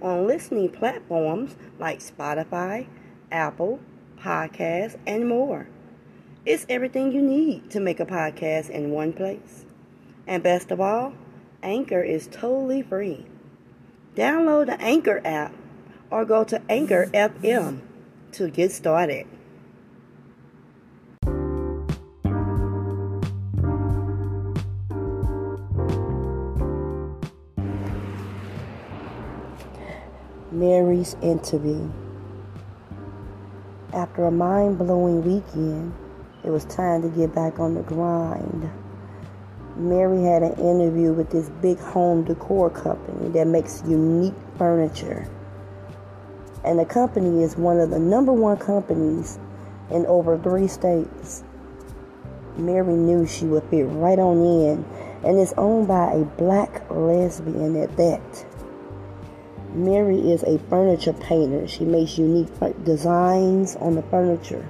on listening platforms like Spotify, Apple Podcasts, and more. It's everything you need to make a podcast in one place. And best of all, Anchor is totally free. Download the Anchor app or go to Anchor FM to get started. Mary's interview. After a mind blowing weekend, it was time to get back on the grind. Mary had an interview with this big home decor company that makes unique furniture. And the company is one of the number one companies in over three states. Mary knew she would fit right on in, and it's owned by a black lesbian at that. Mary is a furniture painter. She makes unique designs on the furniture.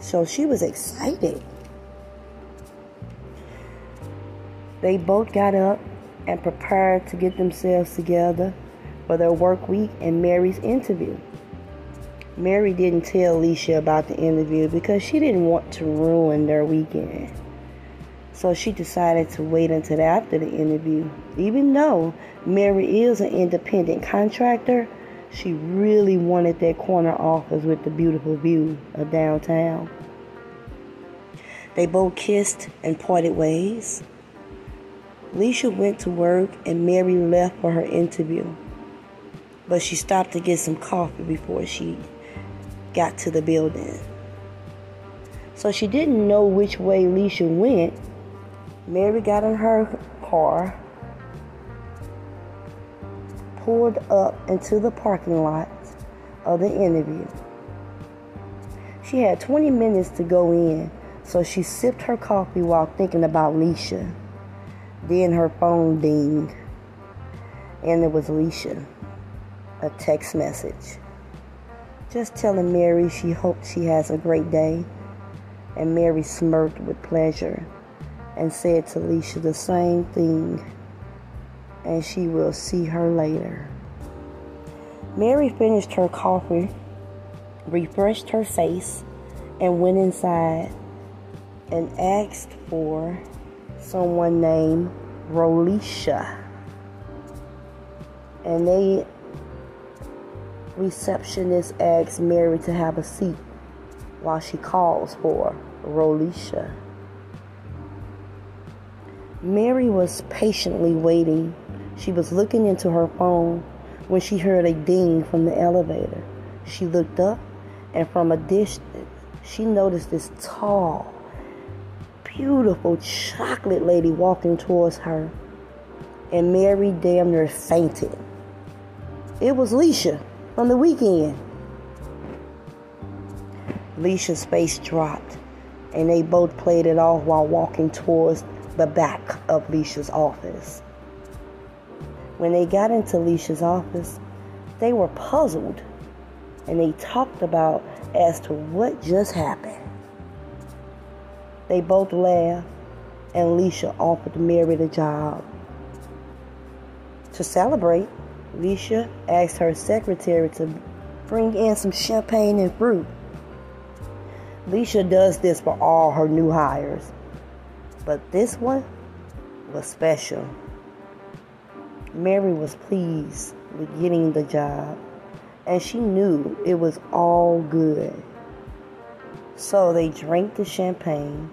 So she was excited. They both got up and prepared to get themselves together for their work week and Mary's interview. Mary didn't tell Alicia about the interview because she didn't want to ruin their weekend. So she decided to wait until after the interview. Even though Mary is an independent contractor, she really wanted that corner office with the beautiful view of downtown. They both kissed and parted ways. Alicia went to work and Mary left for her interview. But she stopped to get some coffee before she got to the building. So she didn't know which way Alicia went Mary got in her car, pulled up into the parking lot of the interview. She had 20 minutes to go in, so she sipped her coffee while thinking about Leisha. Then her phone dinged, and it was Leisha. A text message. Just telling Mary she hoped she has a great day, and Mary smirked with pleasure and said to Alicia the same thing, and she will see her later. Mary finished her coffee, refreshed her face, and went inside and asked for someone named Rolisha. And they receptionist asked Mary to have a seat while she calls for Rolisha. Mary was patiently waiting. She was looking into her phone when she heard a ding from the elevator. She looked up, and from a distance, she noticed this tall, beautiful chocolate lady walking towards her. And Mary damn near fainted. It was Leisha from the weekend. Leisha's face dropped, and they both played it off while walking towards the back of Leisha's office. When they got into Leisha's office, they were puzzled and they talked about as to what just happened. They both laughed and Leisha offered Mary the job. To celebrate, Leisha asked her secretary to bring in some champagne and fruit. Leisha does this for all her new hires. But this one was special. Mary was pleased with getting the job, and she knew it was all good. So they drank the champagne,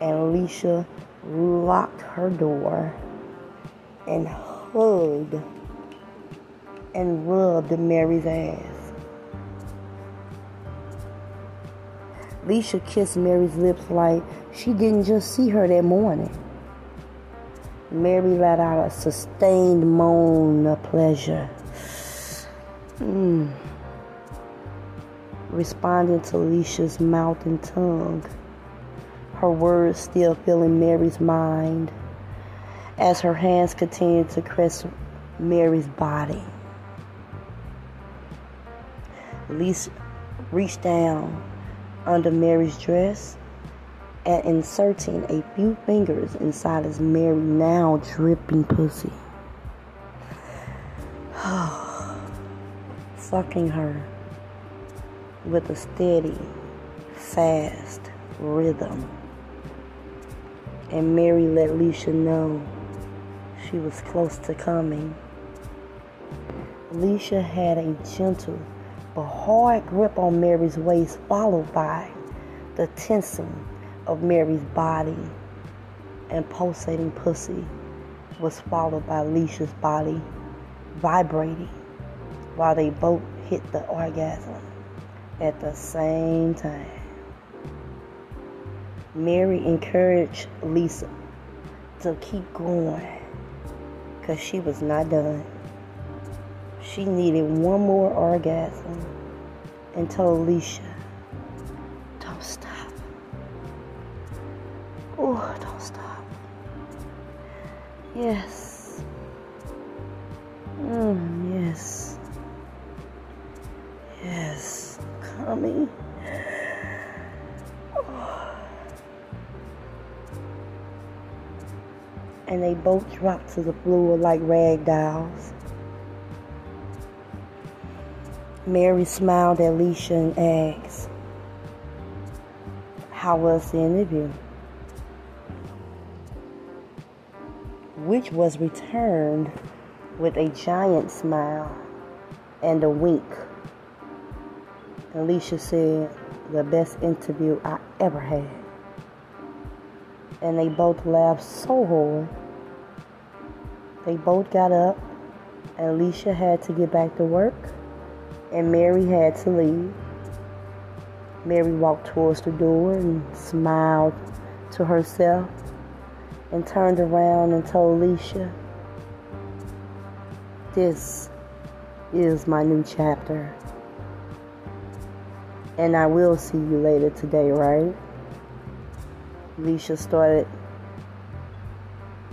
and Alicia locked her door and hugged and rubbed Mary's ass. Alicia kissed Mary's lips like she didn't just see her that morning. Mary let out a sustained moan of pleasure. Mm. responding to Alicia's mouth and tongue, her words still filling Mary's mind as her hands continued to caress Mary's body. Alicia reached down under Mary's dress and inserting a few fingers inside his Mary now dripping pussy. Sucking her with a steady, fast rhythm. And Mary let Alicia know she was close to coming. Alicia had a gentle but hard grip on Mary's waist, followed by the tensing of Mary's body and pulsating pussy was followed by Alicia's body vibrating while they both hit the orgasm at the same time. Mary encouraged Lisa to keep going because she was not done. She needed one more orgasm and told Alicia, don't stop. Oh, don't stop. Yes. Mm, yes. Yes. Coming. And they both dropped to the floor like rag dolls. Mary smiled at Alicia and asked, How was the interview? which was returned with a giant smile and a wink. Alicia said, the best interview I ever had. And they both laughed so hard. They both got up, Alicia had to get back to work, and Mary had to leave. Mary walked towards the door and smiled to herself and turned around and told Alicia, This is my new chapter. And I will see you later today, right? Alicia started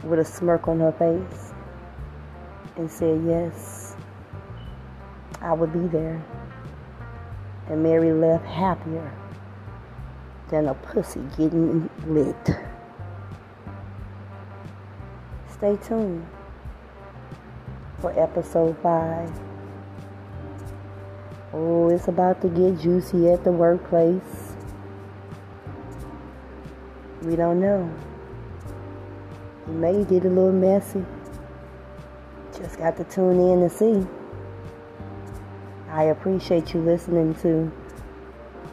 with a smirk on her face and said, Yes, I would be there. And Mary left happier than a pussy getting licked. Stay tuned for episode 5. Oh, it's about to get juicy at the workplace. We don't know. It may get a little messy. Just got to tune in and see. I appreciate you listening to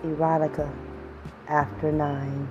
Erotica After Nine.